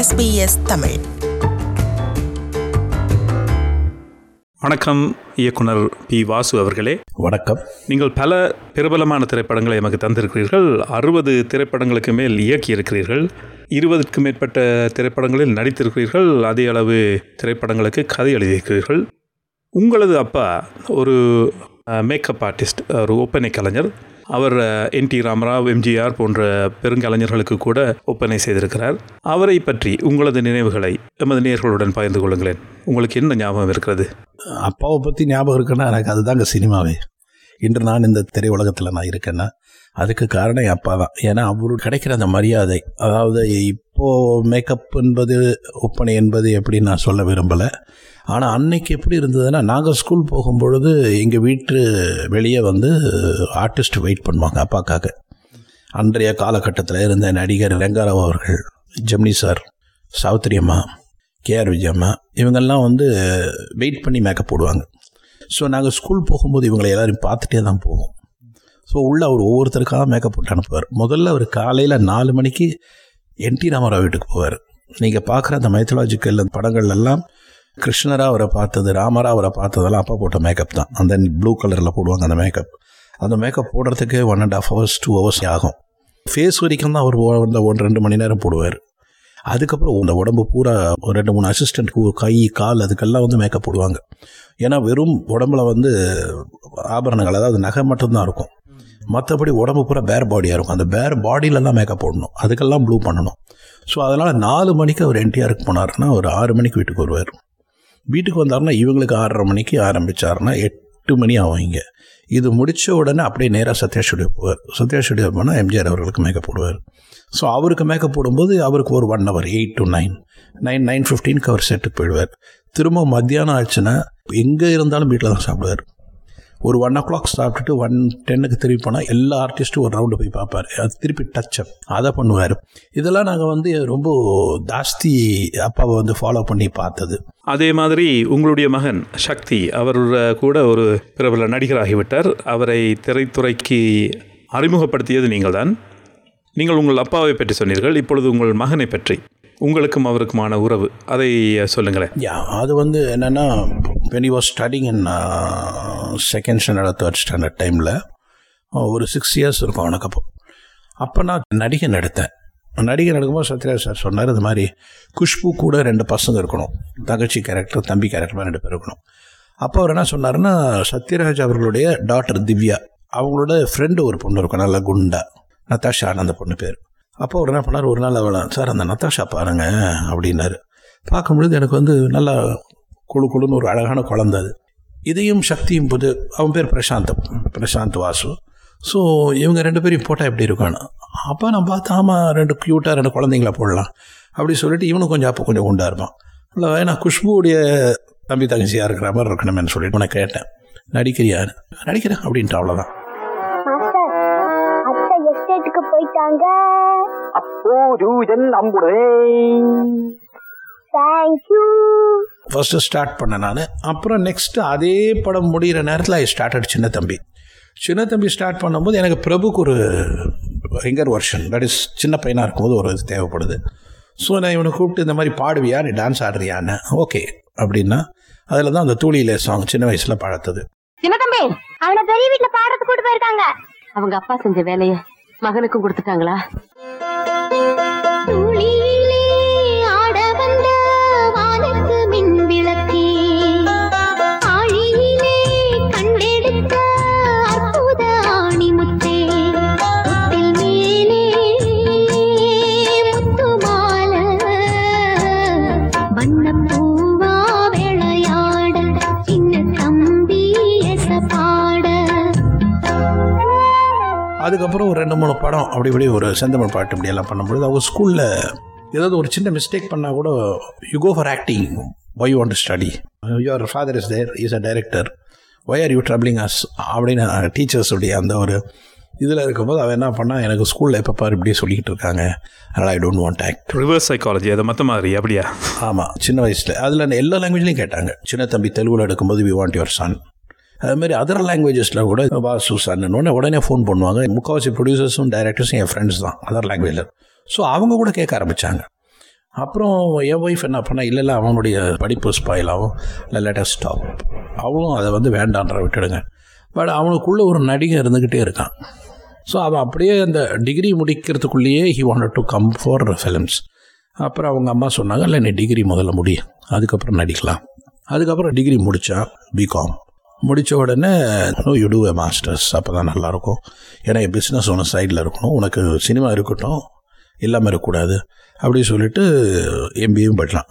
SBS Tamil. வணக்கம் இயக்குனர் B Vasu அவர்களே. வணக்கம். நீங்கள் பல பிரபலமான திரைப்படங்களை எமக்கு தந்திருக்கிறீர்கள். அறுபது திரைப்படங்களுக்கு மேல் இயக்கியிருக்கிறீர்கள். இருபதுக்கும் மேற்பட்ட திரைப்படங்களில் நடித்திருக்கிறீர்கள். அதே அளவு திரைப்படங்களுக்கு கதை எழுதியிருக்கிறீர்கள். உங்களது அப்பா ஒரு மேக்கப் ஆர்டிஸ்ட் ஒரு ஒப்பனை கலைஞர். அவர் என் டி ராமராவ் எம்ஜிஆர் போன்ற பெருங்கலைஞர்களுக்கு கூட ஒப்பனை செய்திருக்கிறார். அவரை பற்றி உங்களது நினைவுகளை எமது நேர்களுடன் பகிர்ந்து கொள்ளுங்களேன். உங்களுக்கு என்ன ஞாபகம் இருக்கிறது? அப்பாவை பற்றி ஞாபகம் இருக்குன்னா எனக்கு அதுதாங்க சினிமாவே. இன்று நான் இந்த திரையுலகத்தில் நான் இருக்கேன்னா அதுக்கு காரணம் என் அப்பா தான். ஏன்னா அவருக்கு கிடைக்கிற அந்த மரியாதை அதாவது இப்போது மேக்கப் என்பது ஒப்பனை என்பது எப்படி நான் சொல்ல விரும்பலை. ஆனால் அன்னைக்கு எப்படி இருந்ததுன்னா நாங்கள் ஸ்கூல் போகும்பொழுது எங்கள் வீட்டு வெளியே வந்து ஆர்டிஸ்ட் வெயிட் பண்ணுவாங்க அப்பாக்காக. அன்றைய காலகட்டத்தில் இருந்த நடிகர் ரெங்காராவ் அவர்கள் ஜெமினி சார் சாவித்திரி அம்மா கேஆர் விஜயம்மா இவங்கெல்லாம் வந்து வெயிட் பண்ணி மேக்கப் போடுவாங்க. ஸோ நாங்கள் ஸ்கூல் போகும்போது இவங்களை எல்லாரையும் பார்த்துட்டே தான் போவோம். ஸோ உள்ள அவர் ஒவ்வொருத்தருக்காக மேக்கப் போட்டு அனுப்புவார். முதல்ல அவர் காலையில் நாலு மணிக்கு என்டி ராமராவ் வீட்டுக்கு போவார். நீங்கள் பார்க்குற அந்த மைத்தலாஜிக்கல் படங்கள் எல்லாம் கிருஷ்ணரா அவரை பார்த்தது ராமரா அவரை பார்த்ததெல்லாம் அப்பா போட்ட மேக்கப் தான். அந்த ப்ளூ கலரில் போடுவாங்க அந்த மேக்கப் அந்த மேக்கப் போடுறதுக்கு one and half hours two hours ஆகும். ஃபேஸ் வரைக்கும் தான் அவர் அந்த ஒன் ரெண்டு மணி நேரம் போடுவார். அதுக்கப்புறம் இந்த உடம்பு பூரா ஒரு ரெண்டு மூணு அசிஸ்டண்ட் கை கால் அதுக்கெல்லாம் வந்து மேக்கப் போடுவாங்க. ஏன்னா வெறும் உடம்புல வந்து ஆபரணங்கள் அதாவது நகை மட்டும்தான் இருக்கும். மற்றபடி உடம்பு பூரா பேர் பாடியாக இருக்கும். அந்த பேர் பாடியிலலாம் மேக்கப் போடணும். அதுக்கெல்லாம் ப்ளூ பண்ணணும். ஸோ அதனால் நாலு மணிக்கு அவர் என்டிஆருக்கு போனார்னா ஒரு ஆறு மணிக்கு வீட்டுக்கு வருவார். வீட்டுக்கு வந்தாருன்னா இவங்களுக்கு ஆறரை மணிக்கு ஆரம்பித்தாருன்னா எட்டு மணி ஆகும் இங்கே. இது முடித்த உடனே அப்படியே நேராக சத்யா ஸ்டுடியோ போவார். சத்யா ஸ்டுடியோ போனால் எம்ஜிஆர் அவர்களுக்கு மேக்கப் போடுவார். ஸோ அவருக்கு மேக்கப் போடும்போது அவருக்கு ஒரு one hour eight to nine nine nine ஃபிஃப்டீனுக்கு அவர் செட்டுக்கு போயிடுவார். திரும்ப மத்தியானம் ஆச்சுன்னா எங்கே இருந்தாலும் வீட்டில் தான் சாப்பிடுவார். ஒரு ஒன் ஓ கிளாக் சாப்பிட்டுட்டு ஒன் டென்னுக்கு திருப்பி போனால் எல்லா ஆர்டிஸ்ட்டும் ஒரு ரவுண்டு போய் பார்ப்பார். அது திருப்பி டச் அப் அதை பண்ணுவார். இதெல்லாம் நாங்கள் வந்து ரொம்ப ஜாஸ்தி அப்பாவை வந்து ஃபாலோ பண்ணி பார்த்தது. அதே மாதிரி உங்களுடைய மகன் சக்தி அவர் கூட ஒரு பிரபல நடிகராகிவிட்டார். அவரை திரைத்துறைக்கு அறிமுகப்படுத்தியது நீங்கள் தான் நீங்கள் உங்கள் அப்பாவை பற்றி சொன்னீர்கள் இப்பொழுது உங்கள் மகனை பற்றி. உங்களுக்கும் அவருக்குமான உறவு அதை சொல்லுங்களேன். யா அது வந்து என்னென்னா when you studying in second standard third standard டைமில் ஒரு சிக்ஸ் இயர்ஸ் இருக்கும் அவனுக்கு அப்போ. அப்போ நான் நடிகை எடுத்தேன். நடிகை நடக்கும்போது சத்யராஜ் சார் சொன்னார் இது மாதிரி குஷ்பு கூட ரெண்டு பசங்க இருக்கணும். தங்கச்சி கேரக்டர் தம்பி கேரக்டர் ரெண்டு பேர் இருக்கணும். அப்போ அவர் என்ன சொன்னார்னா சத்யராஜ் அவர்களுடைய டாக்டர் திவ்யா அவங்களோட ஃப்ரெண்டு ஒரு பொண்ணு இருக்கும் நல்லா குண்டா. நத்தாஷா அந்த பொண்ணு பேர். அப்போ அவர் என்ன பண்ணார்? ஒரு நாள் அவளை சார் அந்த நத்தாஷா பாருங்க அப்படின்னாரு. பார்க்கும்பொழுது எனக்கு வந்து நல்லா குழு குழுன்னு ஒரு அழகான குழந்த அது. இதையும் சக்தியும் புது அவன் பேர் பிரசாந்த் பிரசாந்த் வாசு. ஸோ இவங்க ரெண்டு பேரும் போட்டால் எப்படி இருக்கான்னு அப்போ நான் பார்த்தாமா ஆமாம் ரெண்டு க்யூட்டாக ரெண்டு குழந்தைங்கள போடலாம் அப்படி சொல்லிட்டு இவனும் கொஞ்சம் அப்போ கொஞ்சம் உண்டாக இருப்பான். இல்லை ஏன்னா குஷ்புடைய தம்பி தங்கச்சியாக இருக்கிற மாதிரி இருக்கணும்னு சொல்லிட்டு உனக்கு கேட்டேன். நடிக்கிறியாரு நடிக்கிறேன் அப்படின்ட்டு அவ்வளோதான் எஸ்டேட்டுக்கு போயிட்டாங்க. அப்போதுதன் அம்புடே தேங்க்யூ ஸ்டார்ட் பண்ணேன் நான் அப்புறம் நெக்ஸ்ட்டு அதே படம் முடிகிற நேரத்தில் ஐ ஸ்டார்டட் சின்ன தம்பி. சின்ன தம்பி ஸ்டார்ட் பண்ணும்போது எனக்கு பிரபுக்கு ஒரு யங்கர் வெர்ஷன் தட் இஸ் சின்ன பையனாக இருக்கும்போது ஒரு இது தேவைப்படுது. ஸோ நான் இவனை கூப்பிட்டு இந்த மாதிரி பாடுவியா? நீ டான்ஸ் ஆடுறியான்னு. ஓகே அப்படின்னா அதில் தான் அந்த தூளியில சாங் சின்ன வயசில் பழத்தது. சின்ன தம்பி அவனை பெரிய வீட்டுல பாடுறதுக்கு கூட்டு போயிருக்காங்க. அவங்க அப்பா செஞ்ச வேலைய மகனுக்கும் கொடுத்துட்டாங்களா? படம் அப்படி இப்படி ஒரு செந்தமிழ் பாட்டு இப்படி எல்லாம் பண்ணும்பொழுது அவங்க ஸ்கூலில் ஏதாவது ஒரு சின்ன மிஸ்டேக் பண்ணால் கூட you go for acting why want to study your father is there is a director why are you troubling us அப்படின்னு டீச்சர்ஸுடைய அந்த ஒரு இதில் இருக்கும்போது அவன் என்ன பண்ணால் எனக்கு ஸ்கூலில் எப்போ பாரு இப்படியே சொல்லிக்கிட்டு இருக்காங்க. அதனால் I don't want act reverse psychology அதை மற்ற மாதிரி அப்படியா? ஆமாம் சின்ன வயசில். அதில் எல்லா லாங்குவேஜ்லையும் கேட்டாங்க. சின்ன தம்பி தெலுங்குல எடுக்கும்போது வி வாண்ட் யுவர் சன் அதுமாரி அதர் லாங்குவேஜஸில் கூட வாசு சூசான்னு உடனே ஃபோன் பண்ணுவாங்க. முக்கால்வாசி ப்ரொடியூசர்ஸும் டைரக்டர்ஸும் என் ஃப்ரெண்ட்ஸ் தான் அதர் லாங்குவேஜில் ஸோ அவங்க கூட கேட்க ஆரம்பித்தாங்க அப்புறம் என் ஒய்ஃப் என்ன பண்ணால் இல்லை இல்லை அவனுடைய படிப்பு ஸ்பாயில் ஆகும். இல்லை லேட்டஸ்ட் ஸ்டாப் அவனும் அதை வந்து வேண்டான்ற விட்டுடுங்க. பட் அவனுக்குள்ளே ஒரு நடிகை இருந்துக்கிட்டே இருக்கான். ஸோ அவன் அப்படியே அந்த degree முடிக்கிறதுக்குள்ளேயே he wanted to come for films அப்புறம் அவங்க அம்மா சொன்னாங்க இல்லை நீ டிகிரி முதல்ல முடியும் அதுக்கப்புறம் நடிக்கலாம். அதுக்கப்புறம் டிகிரி முடித்தான் பிகாம் முடித்த உடனே நோ யூ டூ மாஸ்டர்ஸ் அப்போ தான் நல்லாயிருக்கும் ஏன்னா பிஸ்னஸ் உனக்கு சைடில் இருக்கணும். உனக்கு சினிமா இருக்கட்டும். இல்லாமல் இருக்கக்கூடாது. அப்படி சொல்லிட்டு எம்பியும் பண்ணலாம்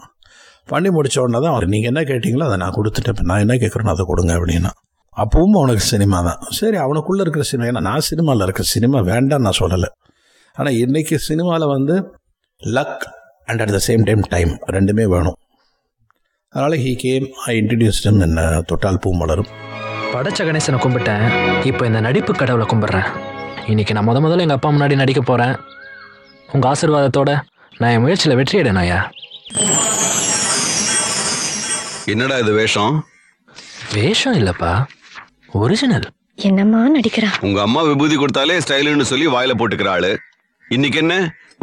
பண்ணி முடித்த உடனே தான் நீங்கள் என்ன கேட்டிங்களோ அதை நான் கொடுத்துட்டேன். நான் என்ன கேட்குறேனோ அதை கொடுங்க அப்படின்னா. அப்பவும் அவனுக்கு சினிமா தான். சரி அவனுக்குள்ளே இருக்கிற சினிமா ஏன்னா நான் சினிமாவில் இருக்கிற சினிமா வேண்டாம் நான் சொல்லலை. ஆனால் இன்றைக்கி சினிமாவில் வந்து luck and at the same time time ரெண்டுமே வேணும். அதனால் ஹீ கேம் ஐ இன்ட்ரடியூஸ்டம் என்ன தொட்டால் பூமலரும் படைச்ச கணேசனை கும்பிட்டேன். இப்போ இந்த நடிப்பு கடவுளை கும்பிட்றேன். இன்னைக்கு நான் முத முதல்ல எங்கள் அப்பா முன்னாடி நடிக்க போகிறேன் உங்கள் ஆசீர்வாதத்தோட நான் என் முயற்சியில் வெற்றி ஐயா. என்னடா இது வேஷம்? வேஷம் இல்லைப்பா ஒரிஜினல் என்னம்மா நடிக்கிறா? உங்க அம்மா விபூதி கொடுத்தாலே ஸ்டைலுன்னு சொல்லி வாயில போட்டுக்கிற ஆளு. இன்னைக்கு என்ன?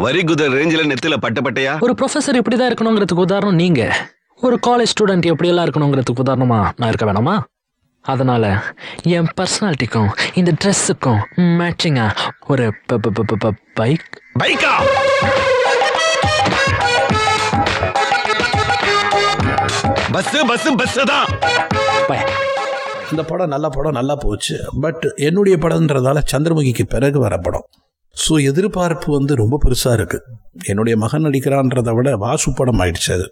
வரி குதிரை ரேஞ்சில நெத்தில பட்ட பட்டையா? ஒரு ப்ரொஃபஸர் இப்படி தான் இருக்கணுங்கிறதுக்கு உதாரணம் நீங்கள் ஒரு காலேஜ் ஸ்டூடெண்ட் எப்படியெல்லாம் இருக்கணுங்கிறதுக்கு உதாரணமா நான் இருக்க வேணாமா? அதனால என் பர்சனாலிட்டிக்கும் இந்த ட்ரெஸ்ஸுக்கும் மேட்சிங்கா ஒரு பைக் பைக்கா பஸ் பஸ் பஸ் தான். அந்த படம் நல்ல படம் நல்லா போச்சு. பட் என்னுடைய படம்ன்றதால சந்திரமுகிக்கு பிறகு வர படம். ஸோ எதிர்பார்ப்பு வந்து ரொம்ப பெருசாக இருக்குது என்னுடைய மகன் நடிக்கிறான்றதை விட வாசு படம் ஆயிடுச்சு அது.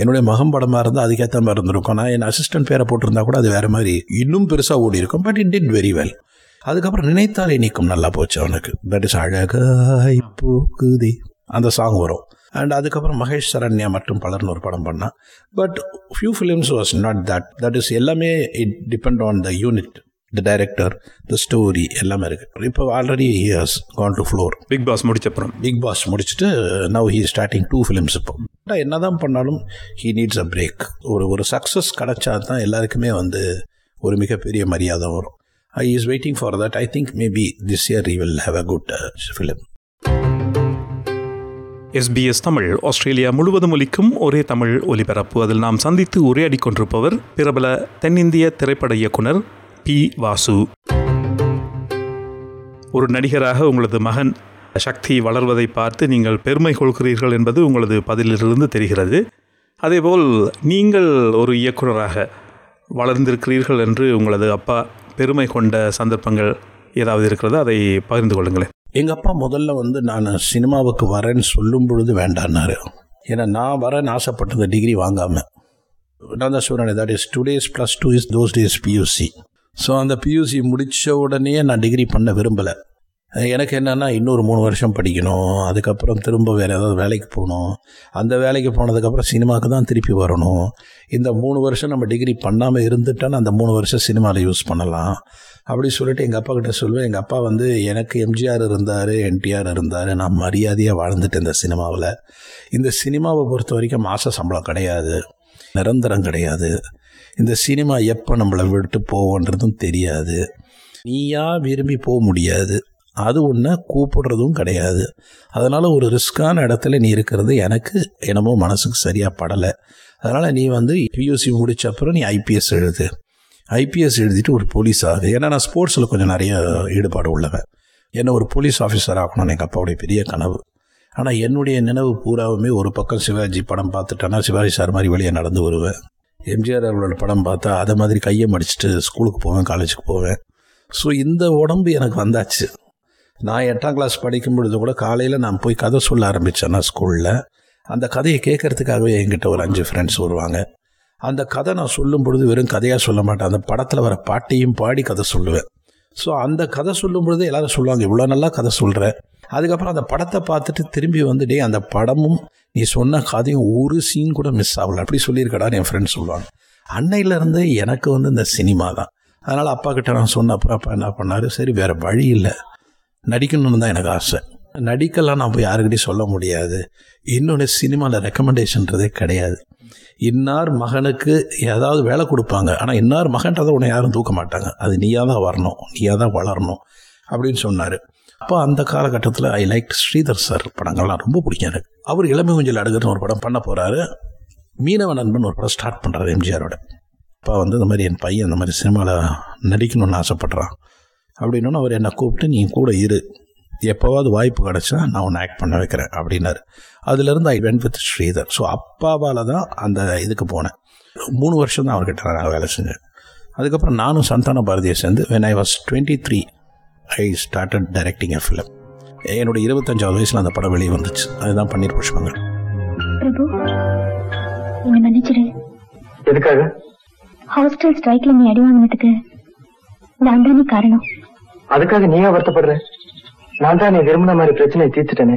என்னுடைய மகன் படமாக இருந்தால் அதுக்கேற்ற மாதிரி இருந்திருக்கும். நான் என் அசிஸ்டன்ட் பேரை போட்டிருந்தா கூட அது வேறு மாதிரி இன்னும் பெருசாக ஓடி இருக்கும். But it did very well அதுக்கப்புறம் நினைத்தாலே நீக்கும். நல்லா போச்சு அவனுக்கு. தட் இஸ் அழகாய் போக்குதே அந்த சாங் வரும். அண்ட் அதுக்கப்புறம் மகேஷ் சரண்யா மற்றும் பலர்னு ஒரு படம் பண்ணான் but few films was not that that is எல்லாமே it depend on the unit director the story எல்லாமே இருக்குது இப்போ already has gone to floor Bigg Boss முடிச்சப்புறம். Bigg pass முடிச்சுட்டு now he starting two films இப்போ. என்ன தான் பண்ணாலும் ஹீ நீட்ஸ் அ பிரேக் ஒரு ஒரு சக்ஸஸ் கிடைச்சா தான் எல்லாருக்குமே வந்து ஒரு மிகப்பெரிய மரியாதை வரும். I is waiting for that I think maybe this year he will have a good film SBS Tamil Australia முழுவதும் ஒலிக்கும் ஒரே தமிழ் ஒலிபரப்பு. அதில் நாம் சந்தித்து உரையாடிக் கொண்டிருப்பவர் பிரபல தென்னிந்திய திரைப்பட இயக்குனர் பி வாசு. ஒரு நடிகராக உங்களது மகன் சக்தி வளர்வதை பார்த்து நீங்கள் பெருமை கொள்கிறீர்கள் என்பது உங்களது பதிலிலிருந்து தெரிகிறது. அதேபோல் நீங்கள் ஒரு இயக்குனராக வளர்ந்திருக்கிறீர்கள் என்று உங்களது அப்பா பெருமை கொண்ட சந்தர்ப்பங்கள் ஏதாவது இருக்கிறதோ? அதை பகிர்ந்து கொள்ளுங்களேன். எங்கள் அப்பா முதல்ல வந்து நான் சினிமாவுக்கு வரேன்னு சொல்லும் பொழுது வேண்டான்னாரு. ஏன்னா நான் வரேன்னு ஆசைப்பட்டது டிகிரி வாங்காமல் நான் தான் சொல்கிறேன் that is two days plus two is those days PUC so அந்த பியூசி முடித்த உடனே நான் டிகிரி பண்ண விரும்பலை. எனக்கு என்னென்னா இன்னொரு மூணு வருஷம் படிக்கணும். அதுக்கப்புறம் திரும்ப வேறு ஏதாவது வேலைக்கு போகணும். அந்த வேலைக்கு போனதுக்கப்புறம் சினிமாவுக்கு தான் திருப்பி வரணும். இந்த மூணு வருஷம் நம்ம டிகிரி பண்ணாமல் இருந்துட்டோன்னா அந்த மூணு வருஷம் சினிமாவில் யூஸ் பண்ணலாம். அப்படி சொல்லிட்டு எங்கள் அப்பா கிட்ட சொல்லுவேன். எங்கள் அப்பா வந்து எனக்கு எம்ஜிஆர் இருந்தார் என்டிஆர் இருந்தார். நான் மரியாதையாக வாழ்ந்துட்டேன் இந்த சினிமாவில். இந்த சினிமாவை பொறுத்த வரைக்கும் மாத சம்பளம் கிடையாது. நிரந்தரம் கிடையாது. இந்த சினிமா எப்போ நம்மளை விட்டு போவோன்றதும் தெரியாது. நீயா விரும்பி போக முடியாது. அது ஒன்று கூப்பிடுறதும் கிடையாது. அதனால் ஒரு ரிஸ்க்கான இடத்துல நீ இருக்கிறது எனக்கு என்னமோ மனசுக்கு சரியாக படலை. அதனால் நீ வந்து பியூசி முடித்த அப்புறம் நீ ஐபிஎஸ் எழுது. ஐபிஎஸ் எழுதிட்டு ஒரு போலீஸ் ஆகு ஏன்னா நான் ஸ்போர்ட்ஸில் கொஞ்சம் நிறைய ஈடுபாடு உள்ளவன். என்ன ஒரு போலீஸ் ஆஃபீஸர் ஆகணும்னு எங்கள் அப்பாவுடைய பெரிய கனவு. ஆனால் என்னுடைய நினைவு பூராவுமே ஒரு பக்கம் சிவாஜி படம் பார்த்துட்டேன்னா சிவாஜி சார் மாதிரி வெளியே நடந்து வருவேன். எம்ஜிஆர் அவர்களோட படம் பார்த்தா அதை மாதிரி கையை மடிச்சுட்டு ஸ்கூலுக்கு போவேன் காலேஜுக்கு போவேன். ஸோ இந்த உடம்பு எனக்கு வந்தாச்சு. நான் எட்டாம் கிளாஸ் படிக்கும் பொழுது கூட காலையில் நான் போய் கதை சொல்ல ஆரம்பித்தேன்னா ஸ்கூலில். அந்த கதையை கேட்கறதுக்காகவே என்கிட்ட ஒரு அஞ்சு ஃப்ரெண்ட்ஸ் வருவாங்க. அந்த கதை நான் சொல்லும் பொழுது வெறும் கதையாக சொல்ல மாட்டேன். அந்த படத்தில் வர பாட்டையும் பாடி கதை சொல்லுவேன். ஸோ அந்த கதை சொல்லும் பொழுது எல்லாரும் சொல்லுவாங்க இவ்வளோ நல்லா கதை சொல்கிற அதுக்கப்புறம் அந்த படத்தை பார்த்துட்டு திரும்பி வந்துட்டே அந்த படமும் நீ சொன்ன கதையும் ஒரு சீன் கூட மிஸ் ஆகல. அப்படி சொல்லியிருக்கடான்னு என் ஃப்ரெண்ட்ஸ் சொல்லுவாங்க. அன்னையிலேருந்து எனக்கு வந்து இந்த சினிமா தான். அதனால் அப்பா கிட்ட நான் சொன்ன அப்புறம் அப்பா என்ன பண்ணார்? சரி வேறு வழி இல்லை. நடிக்கணும்னு தான் எனக்கு ஆசை. நடிக்கலாம் நான் யாருக்கிட்டையும் சொல்ல முடியாது. இன்னொன்று சினிமாவில் ரெக்கமெண்டேஷன்றதே கிடையாது. இன்னார் மகனுக்கு ஏதாவது வேலை கொடுப்பாங்க. ஆனால் இன்னார் மகன்றதை உன்னை யாரும் தூக்க மாட்டாங்க. அது நீயாக தான் வரணும். நீயாக தான் வளரணும். அப்படின்னு சொன்னார். அப்போ அந்த காலகட்டத்தில் ஐ லைக் ஸ்ரீதர் சார் படங்கள்லாம் ரொம்ப பிடிக்கும் எனக்கு. அவர் இளமை கொஞ்சம் அடுக்குன்னு ஒரு படம் பண்ண போகிறாரு மீனவ நண்பன் ஒரு படம் ஸ்டார்ட் பண்ணுறாரு எம்ஜிஆரோட. அப்பா வந்து இந்த மாதிரி என் பையன் இந்த மாதிரி சினிமாவில் நடிக்கணும்னு ஆசைப்பட்றான். அப்படின்னோன்னு அவர் என்னை கூப்பிட்டு நீ கூட இரு. எப்போவாவது வாய்ப்பு கிடச்சா நான் உன்னை ஆக்ட் பண்ண வைக்கிறேன் அப்படின்னாரு. அதுலேருந்து I went with Sridhar so அப்பாவால் தான் அந்த இதுக்கு போனேன். மூணு வருஷம் தான் அவர்கிட்ட நான் வேலை செஞ்சேன். அதுக்கப்புறம் நானும் சந்தான பாரதியை சேர்ந்து when I was twenty three I started directing a film என்னோட இருபத்தஞ்சாவது வயசில் அந்த படம் வெளியே வந்துச்சு. அதுதான் பன்னீர் புஷ்பங்கள். பிரபு என்னை மன்னிச்சிடு எதுக்காக? ஹாஸ்டல் ஸ்ட்ரைக்ல நீ அடி வாங்கினதுக்கு நான் தானே காரணம். அதுக்காக நீயா வருத்தப்படுற? நான் தான் நீ விரும்பின மாதிரி பிரச்சனையை தீர்த்துட்டேனே.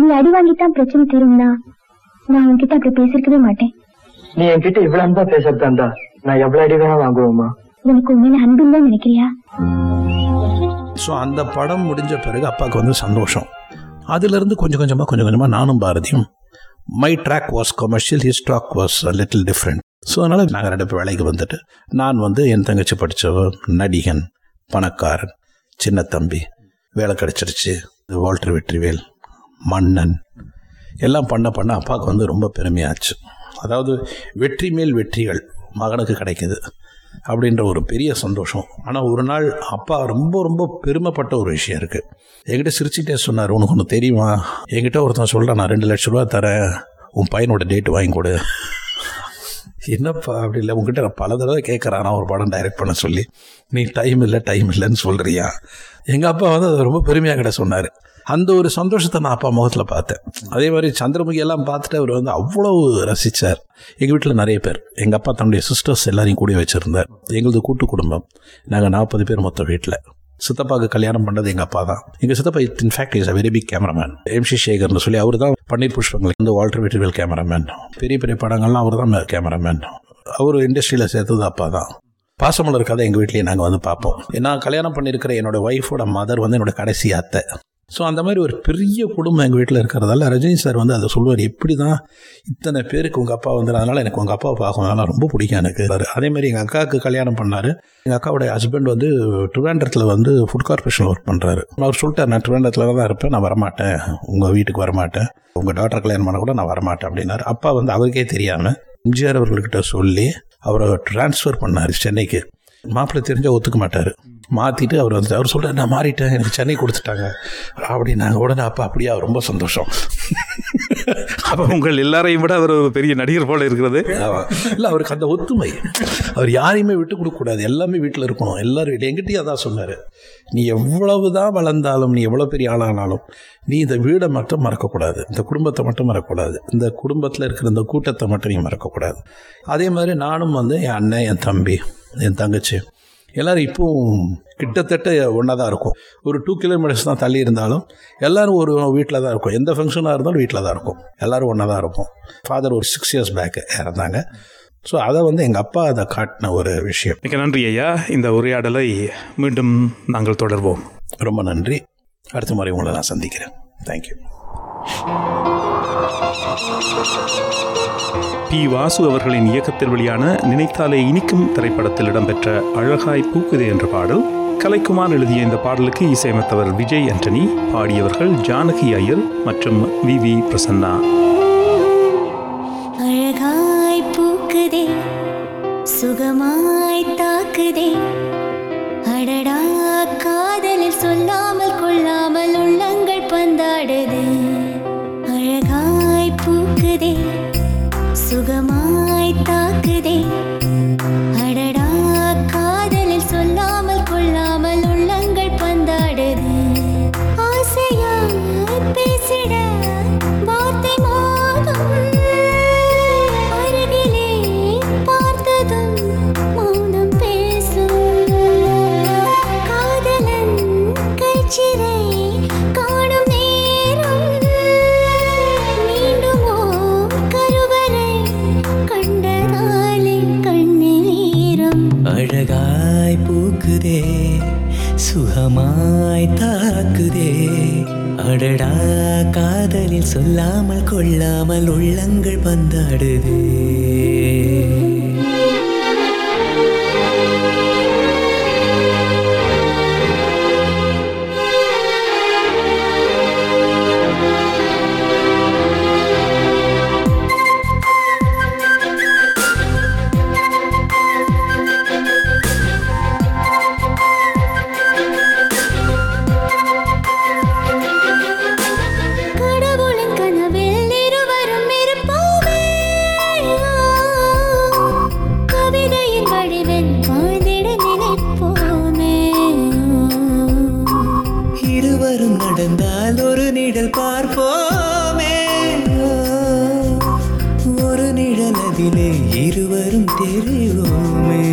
நீ அடி வாங்கித்தான் பிரச்சனை தீரும்னா நான் உன்கிட்ட அப்படி பேசிருக்கவே மாட்டேன். நீ என்கிட்ட இவ்வளவு அன்பா பேசுறதா இருந்தா நான் எவ்வளவு அடி வேணா வாங்குவோமா? உனக்கு உண்மையில அன்பு இல்லைன்னு நினைக்கிறியா? ஸோ அந்த படம் முடிஞ்ச பிறகு அப்பாவுக்கு வந்து சந்தோஷம். அதுலேருந்து கொஞ்சம் கொஞ்சமாக கொஞ்சம் கொஞ்சமாக நானும் பாரதியும் my track was commercial his track was little different so அதனால் நாங்கள் ரெண்டு பேர் வேலைக்கு வந்துட்டு நான் வந்து என் தங்கச்சி படித்தவ நடிகன் பணக்காரன் சின்ன தம்பி வேலை கிடச்சிருச்சு. வால்டர் வெற்றிவேல் மன்னன் எல்லாம் பண்ண பண்ண அப்பாவுக்கு வந்து ரொம்ப பெருமையாச்சு. அதாவது வெற்றி மேல் வெற்றிகள் மகனுக்கு கிடைக்குது அப்படின்ற ஒரு பெரிய சந்தோஷம். ஆனால் ஒரு நாள் அப்பா ரொம்ப ரொம்ப பெருமைப்பட்ட ஒரு விஷயம் இருக்குது என்கிட்ட சிரிச்சுட்டே சொன்னார் உனக்கு ஒன்று தெரியுமா? என்கிட்ட ஒருத்தன் சொல்கிறான் நான் ரெண்டு லட்ச ரூபா தரேன். உன் பையனோட டேட் வாங்கி கொடு. என்னப்பா அப்படி இல்லை? உங்ககிட்ட நான் பல தடவை கேட்குறான். நான் ஒரு படம் டைரக்ட் பண்ண சொல்லி. நீ டைம் இல்லை டைம் இல்லைன்னு சொல்கிறியா எங்கள் அப்பா வந்து அதை ரொம்ப பெருமையாக கிட்ட சொன்னார். அந்த ஒரு சந்தோஷத்தை நான் அப்பா முகத்தில் பார்த்தேன். அதே மாதிரி சந்திரமுகி எல்லாம் பார்த்துட்டு அவர் வந்து அவ்வளவு ரசித்தார் எங்கள் வீட்டில் நிறைய பேர். எங்கள் அப்பா தன்னுடைய சிஸ்டர்ஸ் எல்லாரையும் கூடி வச்சுருந்தார். எங்களது கூட்டு குடும்பம். நாங்கள் நாற்பது பேர் மொத்தம் வீட்டில். சித்தப்பாவுக்கு கல்யாணம் பண்ணது எங்கள் அப்பா தான். எங்கள் சித்தப்பா in fact is a very big cameraman M C சேகர்னு சொல்லி அவர் தான் பன்னீர் புஷ்பங்கள் வந்து வால்டர் வெற்றிவேல் கேமராமேன் பெரிய பெரிய படங்கள்லாம் அவர் தான் கேமராமேன் அவர் இண்டஸ்ட்ரியில் சேர்த்தது அப்பா தான். பாசமலர் கதை எங்கள் வீட்லேயே நாங்கள் வந்து பார்ப்போம். நான் கல்யாணம் பண்ணியிருக்கிற என்னோட ஒய்ஃபோட மதர் வந்து என்னோட கடைசி அத்தை. ஸோ அந்த மாதிரி ஒரு பெரிய குடும்பம் எங்கள் வீட்டில் இருக்கிறதால ரஜினி சார் வந்து அதை சொல்லுவார் எப்படி தான் இத்தனை பேருக்கு உங்கள் அப்பா வந்து? அதனால் எனக்கு உங்கள் அப்பாவை பார்க்கணும் அதெல்லாம் ரொம்ப பிடிக்கும் எனக்கு. அதே மாதிரி எங்கள் அக்காவுக்கு கல்யாணம் பண்ணார். எங்கள் அக்காவுடைய ஹஸ்பண்ட் வந்து ட்ரிவாண்டத்தில் வந்து ஃபுட் கார்பரேஷனில் ஒர்க் பண்ணுறாரு அவர் சொல்லிட்டார் நான் ட்ரிவாண்டத்தில் தான் இருப்பேன் நான் வரமாட்டேன். உங்கள் வீட்டுக்கு வரமாட்டேன். உங்கள் டாக்டர் கல்யாணம் பண்ண கூட நான் வரமாட்டேன் அப்படின்னாரு. அப்பா வந்து அவருக்கே தெரியாமல் எம்ஜிஆர் அவர்கள்கிட்ட சொல்லி அவரை ட்ரான்ஸ்ஃபர் பண்ணார் சென்னைக்கு. மாப்பிள்ளை தெரிஞ்சால் ஒத்துக்க மாட்டார். மாற்றிட்டு அவர் வந்து அவர் சொல்கிறார் நான் மாறிட்டேன் எனக்கு சென்னை கொடுத்துட்டாங்க. அப்படின்னாங்க உடனே அப்பா அப்படியா? ரொம்ப சந்தோஷம். அப்போ உங்கள் எல்லாரையும் விட அவர் ஒரு பெரிய நடிகர் போல இருக்கிறது. இல்லை அவருக்கு அந்த ஒத்துமை. அவர் யாரையுமே விட்டு கொடுக்கக்கூடாது எல்லாமே வீட்டில் இருக்கணும். எல்லாரும் எங்கிட்டயும் அதான் சொன்னார். நீ எவ்வளவு தான் வளர்ந்தாலும் நீ எவ்வளோ பெரிய ஆளானாலும் நீ இந்த வீடை மட்டும் மறக்கக்கூடாது. இந்த குடும்பத்தை மட்டும் மறக்கக்கூடாது. இந்த குடும்பத்தில் இருக்கிற இந்த கூட்டத்தை மட்டும் நீ மறக்கக்கூடாது. அதே மாதிரி நானும் வந்து என் அண்ணன் என் தம்பி என் தங்கச்சி எல்லோரும் இப்போவும் கிட்டத்தட்ட ஒன்றா தான் இருக்கும். ஒரு டூ கிலோமீட்டர்ஸ் தான் தள்ளி இருந்தாலும் எல்லோரும் ஒரு வீட்டில் தான் இருக்கும். எந்த ஃபங்க்ஷனாக இருந்தாலும் வீட்டில் தான் இருக்கும். எல்லோரும் ஒன்றா தான் இருக்கும் ஃபாதர் ஒரு சிக்ஸ் இயர்ஸ் பேக்கு இறந்தாங்க. ஸோ அதை வந்து எங்கள் அப்பா அதை காட்டின ஒரு விஷயம். மிக நன்றி ஐயா. இந்த உரையாடலை மீண்டும் நாங்கள் தொடர்வோம். ரொம்ப நன்றி. அடுத்த முறை உங்களை நான் சந்திக்கிறேன். தேங்க்யூ பி வாசு அவர்களின் இயக்கத்தில் வெளியான நினைத்தாலே இனிக்கும் திரைப்படத்தில் இடம்பெற்ற அழகாய் பூக்குதே என்ற பாடல் கலைக்குமார் எழுதிய இந்த பாடலுக்கு இசையமைத்தவர் விஜய் ஆண்டனி பாடியவர்கள் ஜானகி ஐயர் மற்றும் வி வி பிரசன்னா. அழகாய் பூக்குதே பந்தாடுதே நிழல் பார்ப்போமே. ஒரு நிழல் அதிலே இருவரும் தெரிவோமே.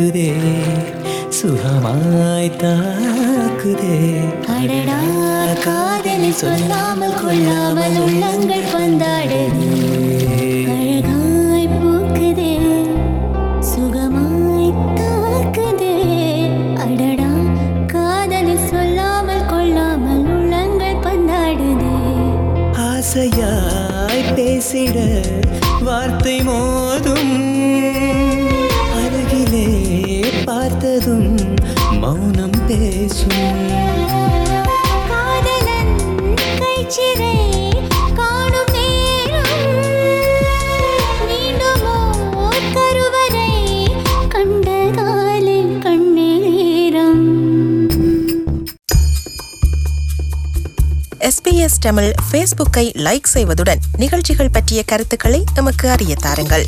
தாக்குதே சுகமாய் தாக்குதே. அடடா காதலில் சொல்லாமல் கொள்ளாமல் உள்ளங்கள் பந்தாடுது மௌனம் பேசும். காதலன் கண்ணீரம் எஸ்பிஎஸ் தமிழ் ஃபேஸ்புக்கை லைக் செய்வதுடன் நிகழ்ச்சிகள் பற்றிய கருத்துக்களை நமக்கு அறிய தாருங்கள்.